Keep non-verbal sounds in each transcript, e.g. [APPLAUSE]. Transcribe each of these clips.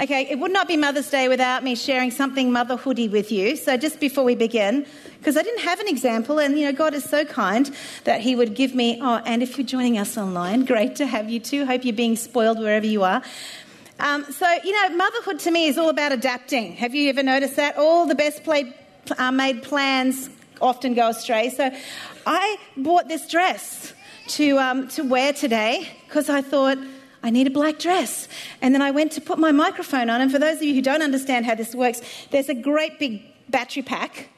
Okay, it would not be Mother's Day without me sharing something motherhoody with you. So just before we begin, because I didn't have an example, and you know, God is so kind that He would give me. Oh, and if you're joining us online, great to have you too. Hope you're being spoiled wherever you are. Um, so, you know, motherhood to me is all about adapting. Have you ever noticed that? All the best played, uh, made plans often go astray. So, I bought this dress to, um, to wear today because I thought, I need a black dress. And then I went to put my microphone on. And for those of you who don't understand how this works, there's a great big battery pack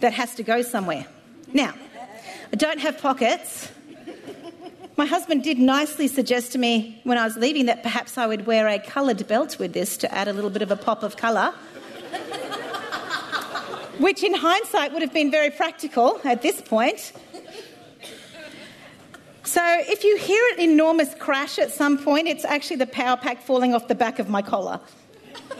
that has to go somewhere. Now, I don't have pockets. My husband did nicely suggest to me when I was leaving that perhaps I would wear a coloured belt with this to add a little bit of a pop of colour. Which, in hindsight, would have been very practical at this point. So, if you hear an enormous crash at some point, it's actually the power pack falling off the back of my collar.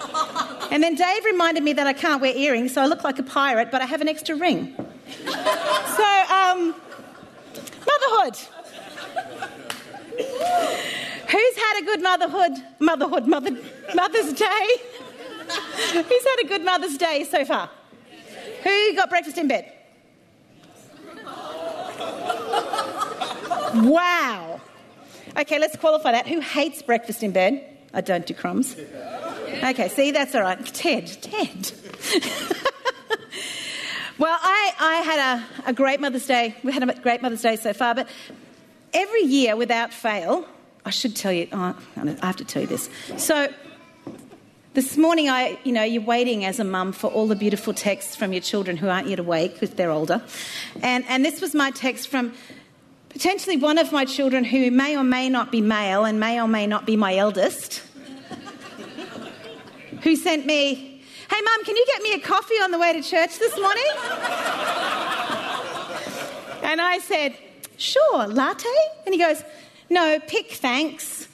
[LAUGHS] and then Dave reminded me that I can't wear earrings, so I look like a pirate, but I have an extra ring. [LAUGHS] so, um, motherhood. Who's had a good motherhood, motherhood, mother, Mother's Day? Who's had a good Mother's Day so far? Who got breakfast in bed? Wow. Okay, let's qualify that. Who hates breakfast in bed? I don't do crumbs. Okay, see, that's all right. Ted, Ted. [LAUGHS] well, I, I had a, a great Mother's Day. We had a great Mother's Day so far, but every year without fail, I should tell you, oh, I have to tell you this. So, this morning, I, you know, you're waiting as a mum for all the beautiful texts from your children who aren't yet awake because they're older. And, and this was my text from potentially one of my children who may or may not be male and may or may not be my eldest, who sent me, Hey, mum, can you get me a coffee on the way to church this morning? and I said, Sure, latte? And he goes, No, pick thanks.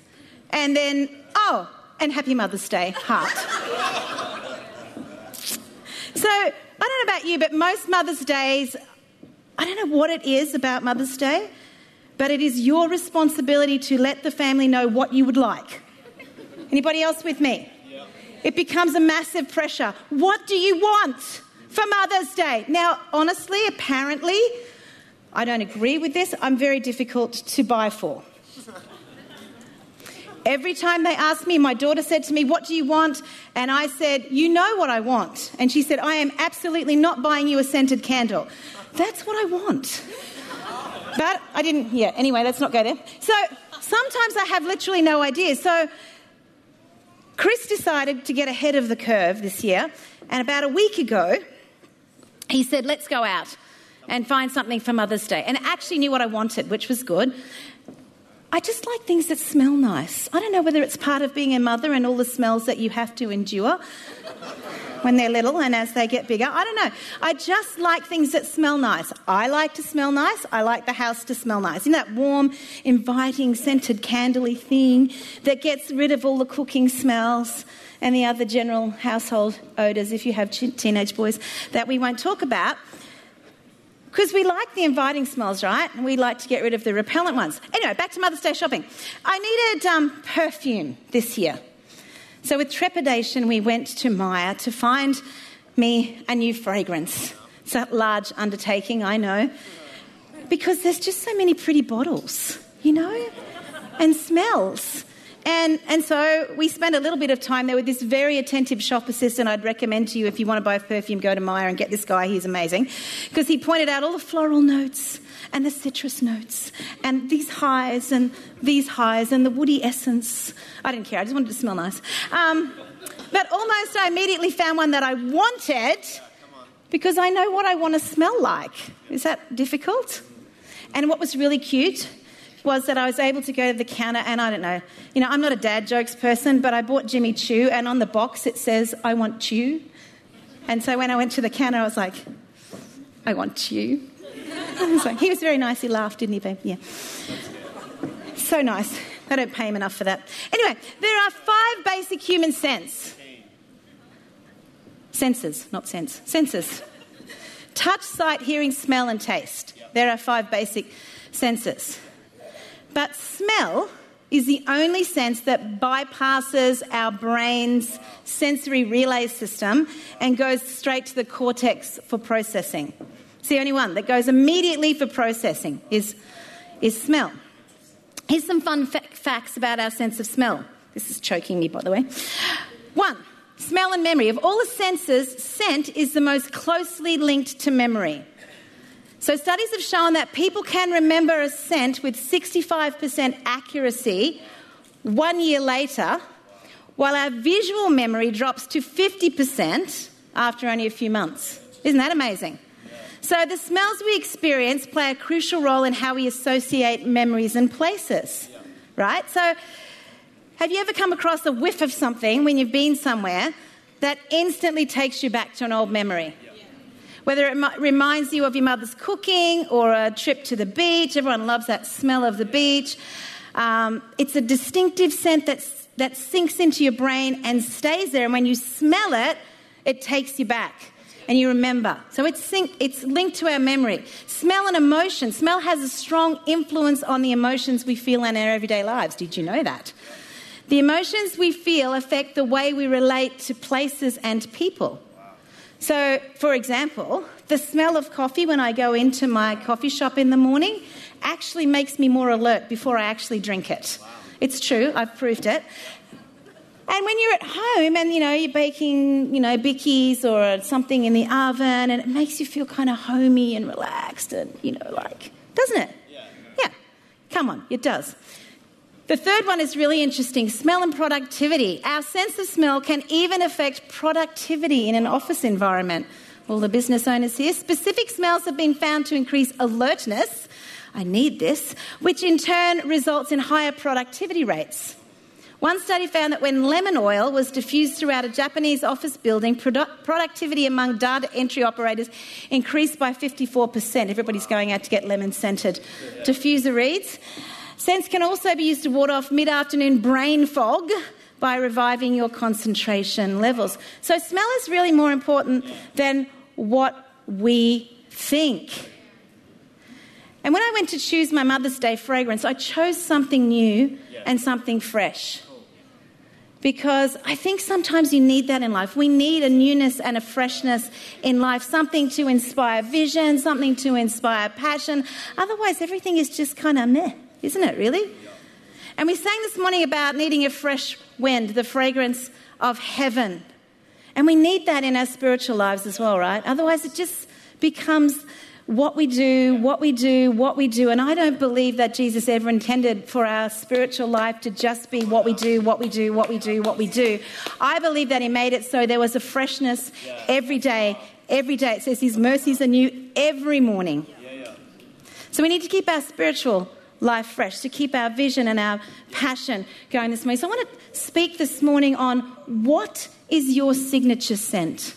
And then, oh, and happy Mother's Day, heart. so, I don't know about you, but most Mother's Days, I don't know what it is about Mother's Day, but it is your responsibility to let the family know what you would like. Anybody else with me? It becomes a massive pressure. What do you want for Mother's Day? Now, honestly, apparently, I don't agree with this. I'm very difficult to buy for. Every time they ask me, my daughter said to me, What do you want? And I said, You know what I want. And she said, I am absolutely not buying you a scented candle. That's what I want. But I didn't, yeah, anyway, let's not go there. So sometimes I have literally no idea. So Chris decided to get ahead of the curve this year, and about a week ago, he said, Let's go out and find something for Mother's Day. And actually knew what I wanted, which was good. I just like things that smell nice. I don't know whether it's part of being a mother and all the smells that you have to endure when they're little and as they get bigger. I don't know. I just like things that smell nice. I like to smell nice. I like the house to smell nice. In that warm, inviting, scented, candly thing that gets rid of all the cooking smells and the other general household odours, if you have teenage boys, that we won't talk about. Because we like the inviting smells, right? And we like to get rid of the repellent ones. Anyway, back to Mother's Day shopping. I needed um, perfume this year. So, with trepidation, we went to Myer to find me a new fragrance. It's a large undertaking, I know, because there's just so many pretty bottles, you know, and smells. And, and so we spent a little bit of time there with this very attentive shop assistant. I'd recommend to you if you want to buy a perfume, go to Myer and get this guy. He's amazing. Because he pointed out all the floral notes and the citrus notes and these highs and these highs and the woody essence. I didn't care. I just wanted to smell nice. Um, but almost I immediately found one that I wanted because I know what I want to smell like. Is that difficult? And what was really cute was that I was able to go to the counter and I don't know, you know, I'm not a dad jokes person, but I bought Jimmy Choo and on the box it says, I want Choo. And so when I went to the counter, I was like, I want Choo. [LAUGHS] was he was very nice. He laughed, didn't he, babe? Yeah. So nice. They don't pay him enough for that. Anyway, there are five basic human sense. Senses, not sense. Senses. Touch, sight, hearing, smell, and taste. There are five basic senses. But smell is the only sense that bypasses our brain's sensory relay system and goes straight to the cortex for processing. It's the only one that goes immediately for processing is, is smell. Here's some fun fa- facts about our sense of smell. This is choking me, by the way. One, smell and memory. Of all the senses, scent is the most closely linked to memory. So, studies have shown that people can remember a scent with 65% accuracy one year later, while our visual memory drops to 50% after only a few months. Isn't that amazing? So, the smells we experience play a crucial role in how we associate memories and places, right? So, have you ever come across a whiff of something when you've been somewhere that instantly takes you back to an old memory? Whether it reminds you of your mother's cooking or a trip to the beach, everyone loves that smell of the beach. Um, it's a distinctive scent that's, that sinks into your brain and stays there. And when you smell it, it takes you back and you remember. So it's, it's linked to our memory. Smell and emotion. Smell has a strong influence on the emotions we feel in our everyday lives. Did you know that? The emotions we feel affect the way we relate to places and people. So, for example, the smell of coffee when I go into my coffee shop in the morning actually makes me more alert before I actually drink it. Wow. It's true, I've proved it. And when you're at home and you know you're baking, you know, bickies or something in the oven, and it makes you feel kind of homey and relaxed, and you know, like, doesn't it? Yeah. yeah. Come on, it does. The third one is really interesting smell and productivity. Our sense of smell can even affect productivity in an office environment. All the business owners here. Specific smells have been found to increase alertness. I need this, which in turn results in higher productivity rates. One study found that when lemon oil was diffused throughout a Japanese office building, produ- productivity among data entry operators increased by 54%. Everybody's going out to get lemon scented diffuser reeds. Scents can also be used to ward off mid afternoon brain fog by reviving your concentration levels. So, smell is really more important than what we think. And when I went to choose my Mother's Day fragrance, I chose something new and something fresh. Because I think sometimes you need that in life. We need a newness and a freshness in life, something to inspire vision, something to inspire passion. Otherwise, everything is just kind of meh isn't it, really? And we sang this morning about needing a fresh wind, the fragrance of heaven. And we need that in our spiritual lives as well, right? Otherwise, it just becomes what we do, what we do, what we do. And I don't believe that Jesus ever intended for our spiritual life to just be what we do, what we do, what we do, what we do. I believe that He made it so there was a freshness every day. Every day. It says His mercies are new every morning. So we need to keep our spiritual life fresh, to keep our vision and our passion going this morning. So I want to speak this morning on what is your signature scent?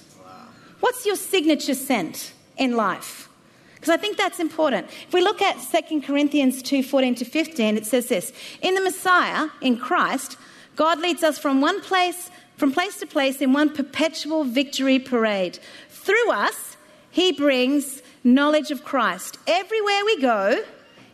What's your signature scent in life? Because I think that's important. If we look at 2 Corinthians 2 14 to 15, it says this In the Messiah, in Christ, God leads us from one place, from place to place in one perpetual victory parade. Through us, He brings knowledge of Christ. Everywhere we go,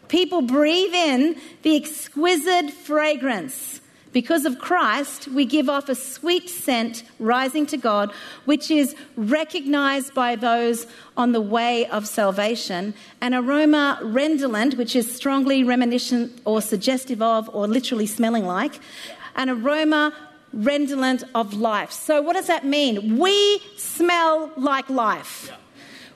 People breathe in the exquisite fragrance. Because of Christ, we give off a sweet scent rising to God, which is recognized by those on the way of salvation. An aroma redolent, which is strongly reminiscent or suggestive of, or literally smelling like, an aroma redolent of life. So, what does that mean? We smell like life.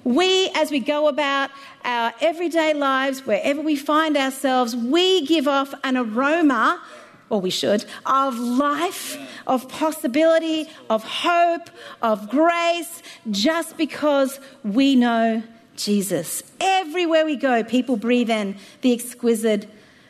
We, as we go about our everyday lives, wherever we find ourselves, we give off an aroma, or we should, of life, of possibility, of hope, of grace, just because we know Jesus. Everywhere we go, people breathe in the exquisite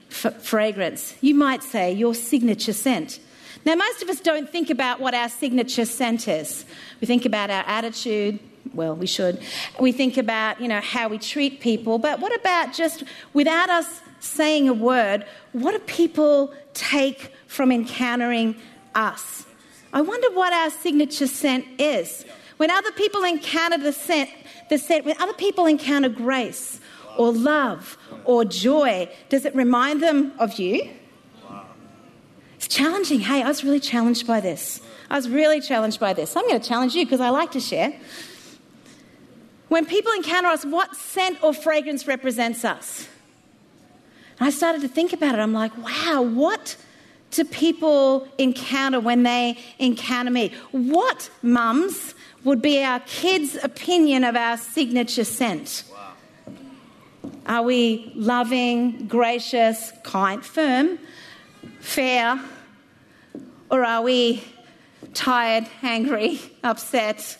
f- fragrance. You might say your signature scent. Now, most of us don't think about what our signature scent is. We think about our attitude, well, we should. We think about, you know, how we treat people, but what about just without us saying a word, what do people take from encountering us? I wonder what our signature scent is. When other people encounter the scent, the scent, when other people encounter grace or love or joy, does it remind them of you? It's challenging. Hey, I was really challenged by this. I was really challenged by this. I'm going to challenge you because I like to share. When people encounter us, what scent or fragrance represents us? And I started to think about it. I'm like, wow, what do people encounter when they encounter me? What, mums, would be our kids' opinion of our signature scent? Wow. Are we loving, gracious, kind, firm, fair? Or are we tired, angry, upset,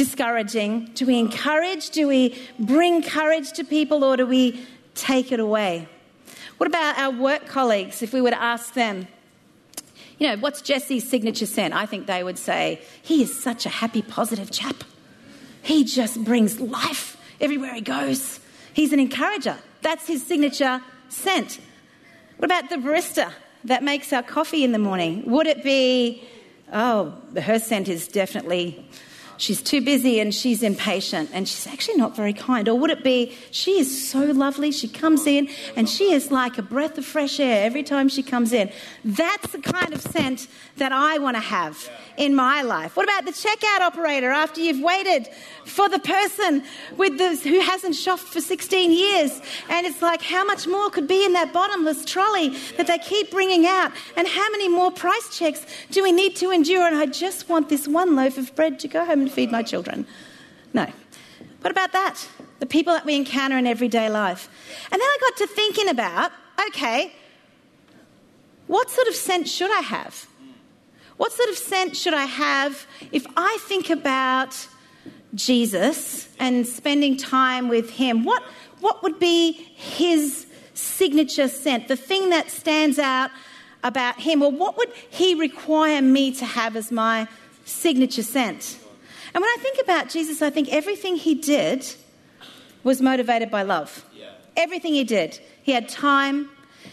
discouraging? Do we encourage? Do we bring courage to people or do we take it away? What about our work colleagues if we were to ask them, you know, what's Jesse's signature scent? I think they would say, he is such a happy, positive chap. He just brings life everywhere he goes. He's an encourager. That's his signature scent. What about the barista that makes our coffee in the morning? Would it be, oh, her scent is definitely she's too busy and she's impatient and she's actually not very kind? Or would it be she is so lovely, she comes in and she is like a breath of fresh air every time she comes in? That's the kind of scent that I want to have in my life. What about the checkout operator after you've waited for the person with the, who hasn't shopped for 16 years? And it's like, how much more could be in that bottomless trolley that they keep bringing out? And how many more price checks do we need to endure? And I just want this one loaf of bread to go home feed my children. No. What about that? The people that we encounter in everyday life. And then I got to thinking about okay, what sort of scent should I have? What sort of scent should I have if I think about Jesus and spending time with him? What, what would be his signature scent, the thing that stands out about him? Or what would he require me to have as my signature scent? And when I think about Jesus, I think everything he did was motivated by love. Yeah. Everything he did. He had time,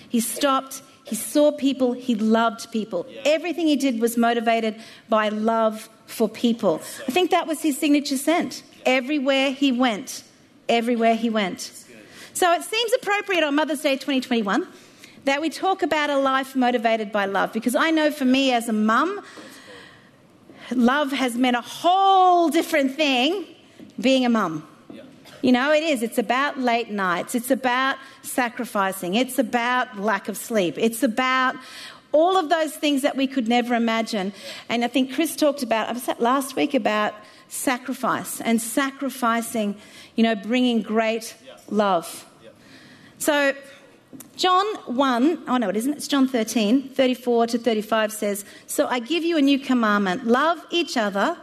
he stopped, he saw people, he loved people. Yeah. Everything he did was motivated by love for people. I think that was his signature scent. Everywhere he went, everywhere he went. So it seems appropriate on Mother's Day 2021 that we talk about a life motivated by love because I know for me as a mum, love has meant a whole different thing being a mum. You know, it is. It's about late nights. It's about sacrificing. It's about lack of sleep. It's about all of those things that we could never imagine. And I think Chris talked about, I was at last week about sacrifice and sacrificing, you know, bringing great love. So, John 1, oh no, it isn't, it's John 13, 34 to 35 says, So I give you a new commandment love each other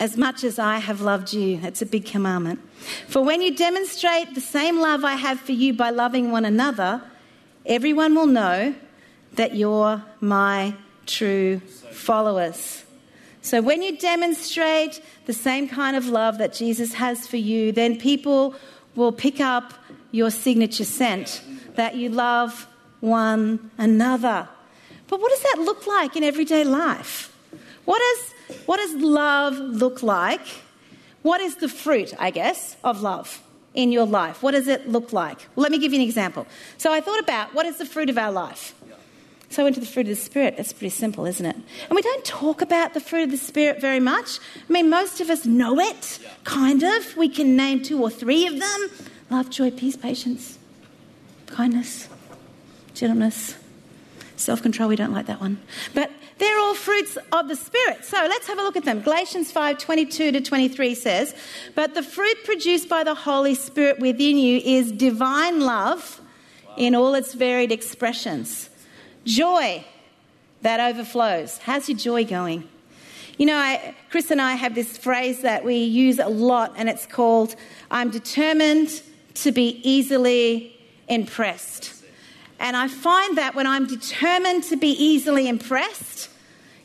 as much as I have loved you. That's a big commandment. For when you demonstrate the same love I have for you by loving one another, everyone will know that you're my true followers. So when you demonstrate the same kind of love that Jesus has for you, then people will pick up your signature scent that you love one another. But what does that look like in everyday life? What does what does love look like? What is the fruit, I guess, of love in your life? What does it look like? Well, let me give you an example. So I thought about what is the fruit of our life? So I went to the fruit of the Spirit. It's pretty simple, isn't it? And we don't talk about the fruit of the Spirit very much. I mean, most of us know it, kind of. We can name two or three of them love, joy, peace, patience, kindness, gentleness, self control. We don't like that one. But they're all fruits of the Spirit. So let's have a look at them. Galatians 5 22 to 23 says, But the fruit produced by the Holy Spirit within you is divine love in all its varied expressions. Joy that overflows. How's your joy going? You know, I, Chris and I have this phrase that we use a lot, and it's called I'm determined to be easily impressed. And I find that when I'm determined to be easily impressed,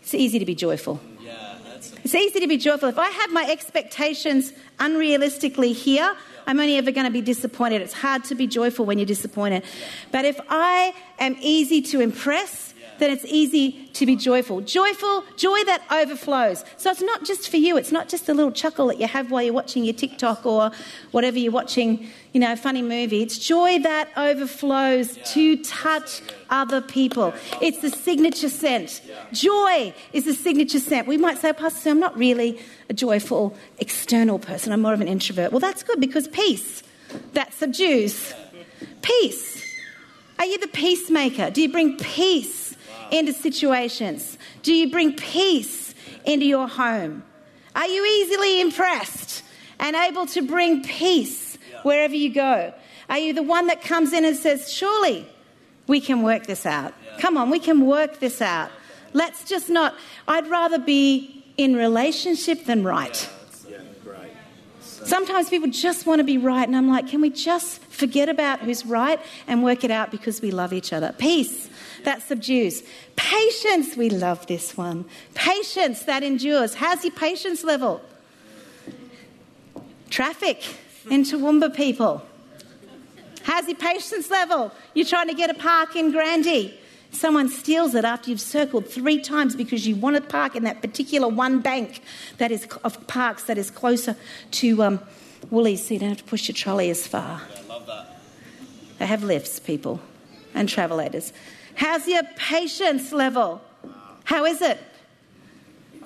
it's easy to be joyful. Yeah, it's easy to be joyful. If I have my expectations unrealistically here, I'm only ever going to be disappointed. It's hard to be joyful when you're disappointed. But if I am easy to impress, then it's easy to be joyful. Joyful, joy that overflows. So it's not just for you, it's not just a little chuckle that you have while you're watching your TikTok or whatever you're watching, you know, a funny movie. It's joy that overflows to touch other people. It's the signature scent. Joy is the signature scent. We might say, Pastor, I'm not really a joyful external person, I'm more of an introvert. Well, that's good because peace that subdues. Peace. Are you the peacemaker? Do you bring peace? Into situations? Do you bring peace into your home? Are you easily impressed and able to bring peace wherever you go? Are you the one that comes in and says, Surely we can work this out? Come on, we can work this out. Let's just not, I'd rather be in relationship than right. Sometimes people just want to be right, and I'm like, can we just forget about who's right and work it out because we love each other? Peace that subdues. Patience, we love this one. Patience that endures. How's your patience level? Traffic in Toowoomba, people. How's your patience level? You're trying to get a park in Grandy. Someone steals it after you've circled three times because you want to park in that particular one bank that is of parks that is closer to um, Woolies, so you don't have to push your trolley as far. Yeah, love that. They have lifts, people, and travel travelators. How's your patience level? How is it?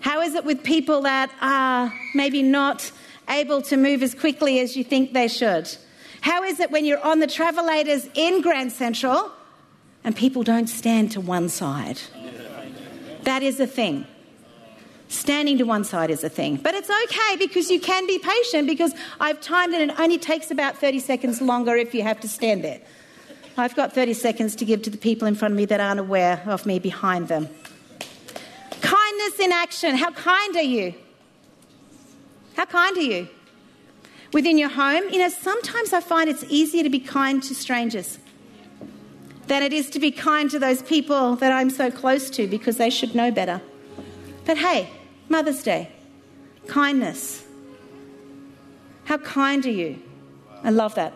How is it with people that are maybe not able to move as quickly as you think they should? How is it when you're on the travelators in Grand Central and people don't stand to one side? That is a thing. Standing to one side is a thing. But it's okay because you can be patient because I've timed it and it only takes about 30 seconds longer if you have to stand there. I've got 30 seconds to give to the people in front of me that aren't aware of me behind them. Kindness in action. How kind are you? How kind are you? Within your home, you know, sometimes I find it's easier to be kind to strangers than it is to be kind to those people that I'm so close to because they should know better. But hey, Mother's Day, kindness. How kind are you? I love that.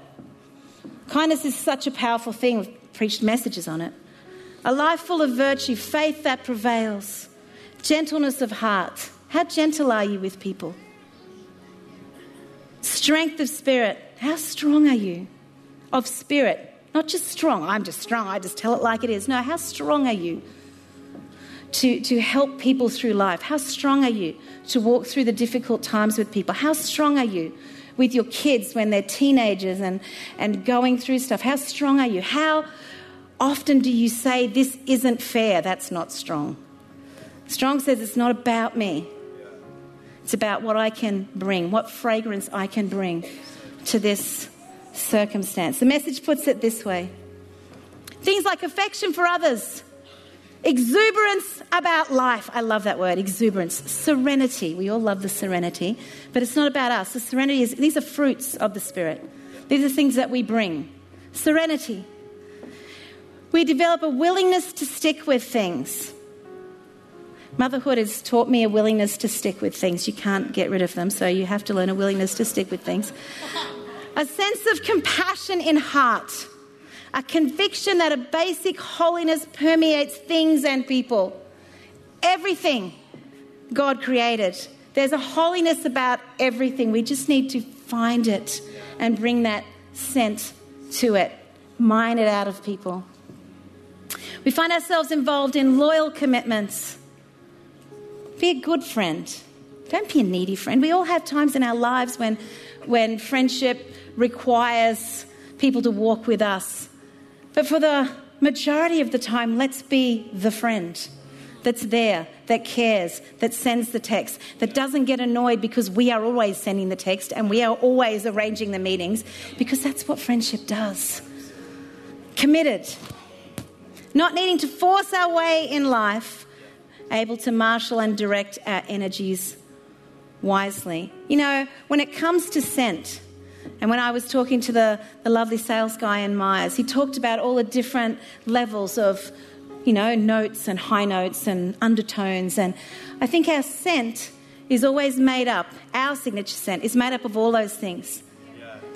Kindness is such a powerful thing. We've preached messages on it. A life full of virtue, faith that prevails, gentleness of heart. How gentle are you with people? Strength of spirit. How strong are you? Of spirit. Not just strong. I'm just strong. I just tell it like it is. No, how strong are you to, to help people through life? How strong are you to walk through the difficult times with people? How strong are you with your kids when they're teenagers and, and going through stuff? How strong are you? How often do you say, This isn't fair? That's not strong. Strong says it's not about me, it's about what I can bring, what fragrance I can bring to this circumstance. The message puts it this way things like affection for others Exuberance about life. I love that word, exuberance. Serenity. We all love the serenity, but it's not about us. The serenity is, these are fruits of the Spirit. These are things that we bring. Serenity. We develop a willingness to stick with things. Motherhood has taught me a willingness to stick with things. You can't get rid of them, so you have to learn a willingness to stick with things. A sense of compassion in heart a conviction that a basic holiness permeates things and people. Everything God created. There's a holiness about everything. We just need to find it and bring that scent to it, mine it out of people. We find ourselves involved in loyal commitments. Be a good friend. Don't be a needy friend. We all have times in our lives when, when friendship requires people to walk with us but for the majority of the time, let's be the friend that's there, that cares, that sends the text, that doesn't get annoyed because we are always sending the text and we are always arranging the meetings, because that's what friendship does. Committed. Not needing to force our way in life, able to marshal and direct our energies wisely. You know, when it comes to scent, and when I was talking to the, the lovely sales guy in Myers, he talked about all the different levels of, you know, notes and high notes and undertones. And I think our scent is always made up, our signature scent is made up of all those things.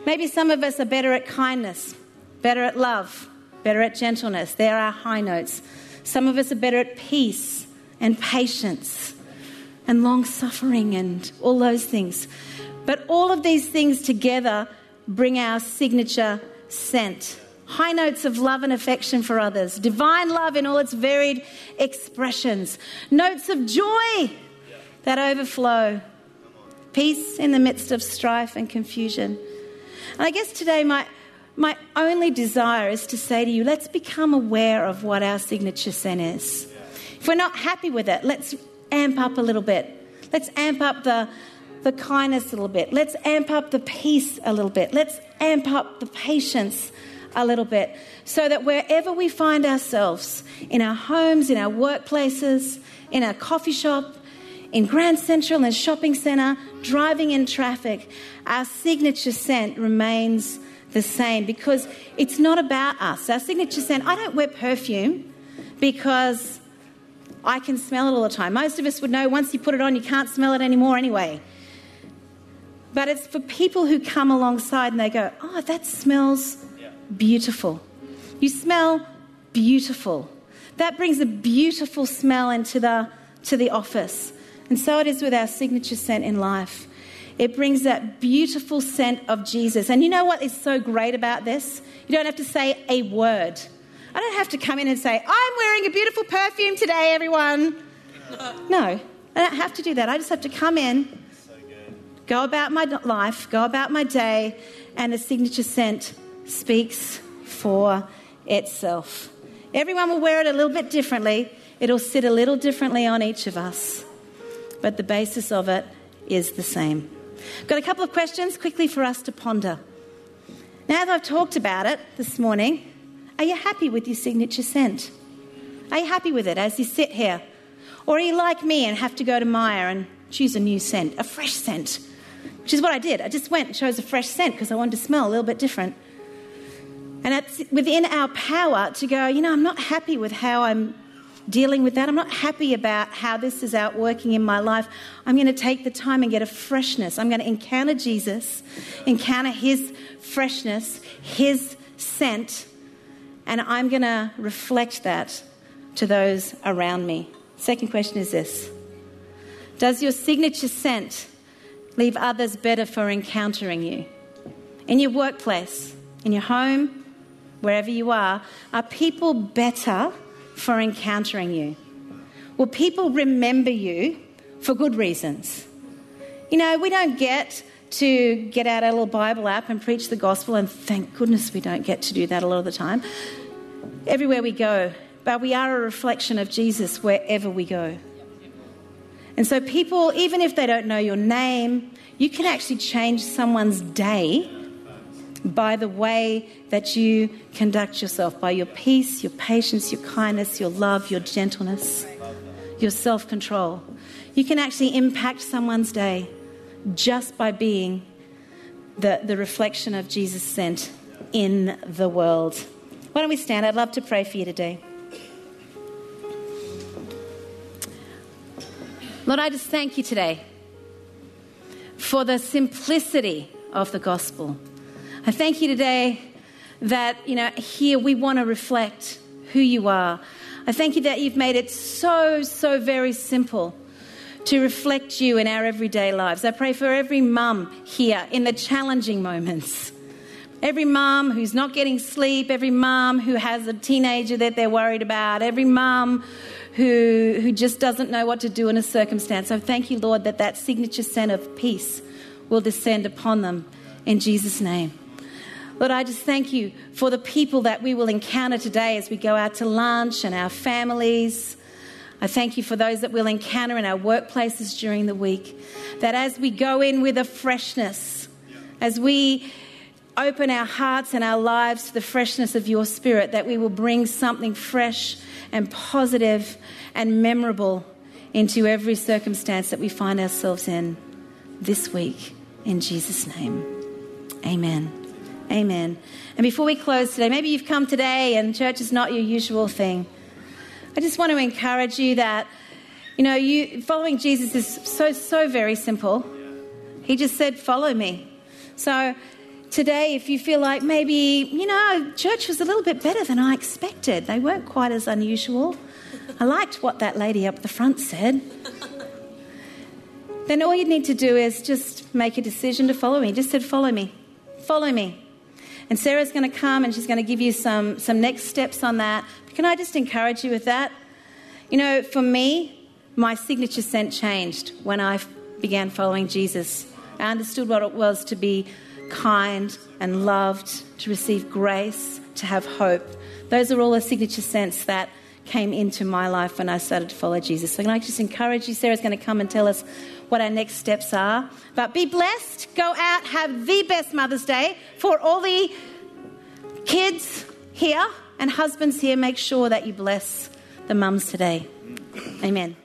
Maybe some of us are better at kindness, better at love, better at gentleness. There are high notes. Some of us are better at peace and patience and long suffering and all those things. But all of these things together bring our signature scent. High notes of love and affection for others, divine love in all its varied expressions, notes of joy that overflow, peace in the midst of strife and confusion. And I guess today, my, my only desire is to say to you, let's become aware of what our signature scent is. If we're not happy with it, let's amp up a little bit. Let's amp up the, the kindness a little bit. Let's amp up the peace a little bit. Let's amp up the patience a little bit so that wherever we find ourselves, in our homes, in our workplaces, in our coffee shop, in Grand Central and shopping centre, driving in traffic, our signature scent remains the same because it's not about us. Our signature scent, I don't wear perfume because I can smell it all the time. Most of us would know once you put it on, you can't smell it anymore anyway. But it's for people who come alongside and they go, oh, that smells beautiful. You smell beautiful. That brings a beautiful smell into the, to the office. And so it is with our signature scent in life. It brings that beautiful scent of Jesus. And you know what is so great about this? You don't have to say a word. I don't have to come in and say, I'm wearing a beautiful perfume today, everyone. No, I don't have to do that. I just have to come in, go about my life, go about my day, and the signature scent speaks for itself. Everyone will wear it a little bit differently, it'll sit a little differently on each of us, but the basis of it is the same. Got a couple of questions quickly for us to ponder. Now that I've talked about it this morning, are you happy with your signature scent? Are you happy with it as you sit here? Or are you like me and have to go to Myer and choose a new scent, a fresh scent? Which is what I did. I just went and chose a fresh scent because I wanted to smell a little bit different. And it's within our power to go, you know, I'm not happy with how I'm dealing with that. I'm not happy about how this is out working in my life. I'm going to take the time and get a freshness. I'm going to encounter Jesus, encounter his freshness, his scent, and I'm going to reflect that to those around me. Second question is this Does your signature scent leave others better for encountering you? In your workplace, in your home, wherever you are, are people better for encountering you? Will people remember you for good reasons? You know, we don't get to get out our little Bible app and preach the gospel, and thank goodness we don't get to do that a lot of the time. Everywhere we go, but we are a reflection of Jesus wherever we go. And so, people, even if they don't know your name, you can actually change someone's day by the way that you conduct yourself, by your peace, your patience, your kindness, your love, your gentleness, your self control. You can actually impact someone's day just by being the, the reflection of Jesus sent in the world. Why don't we stand? I'd love to pray for you today. Lord, I just thank you today for the simplicity of the gospel. I thank you today that, you know, here we want to reflect who you are. I thank you that you've made it so, so very simple to reflect you in our everyday lives. I pray for every mum here in the challenging moments. Every mum who's not getting sleep, every mum who has a teenager that they're worried about, every mum who, who just doesn't know what to do in a circumstance. So thank you, Lord, that that signature scent of peace will descend upon them in Jesus' name. Lord, I just thank you for the people that we will encounter today as we go out to lunch and our families. I thank you for those that we'll encounter in our workplaces during the week. That as we go in with a freshness, as we open our hearts and our lives to the freshness of your spirit, that we will bring something fresh and positive and memorable into every circumstance that we find ourselves in this week. In Jesus' name, amen. Amen. And before we close today, maybe you've come today and church is not your usual thing. I just want to encourage you that, you know, you following Jesus is so, so very simple. He just said, Follow me. So today, if you feel like maybe, you know, church was a little bit better than I expected, they weren't quite as unusual. I liked what that lady up the front said. then all you need to do is just make a decision to follow me. Just said, Follow me. Follow me. And Sarah's going to come and she's going to give you some, some next steps on that. But can I just encourage you with that? You know, for me, my signature scent changed when I began following Jesus. I understood what it was to be kind and loved, to receive grace, to have hope. Those are all the signature scents that came into my life when I started to follow Jesus. So can I just encourage you? Sarah's going to come and tell us what our next steps are. But be blessed. Go out, have the best Mother's Day for all the kids here and husbands here. Make sure that you bless the mums today. Amen.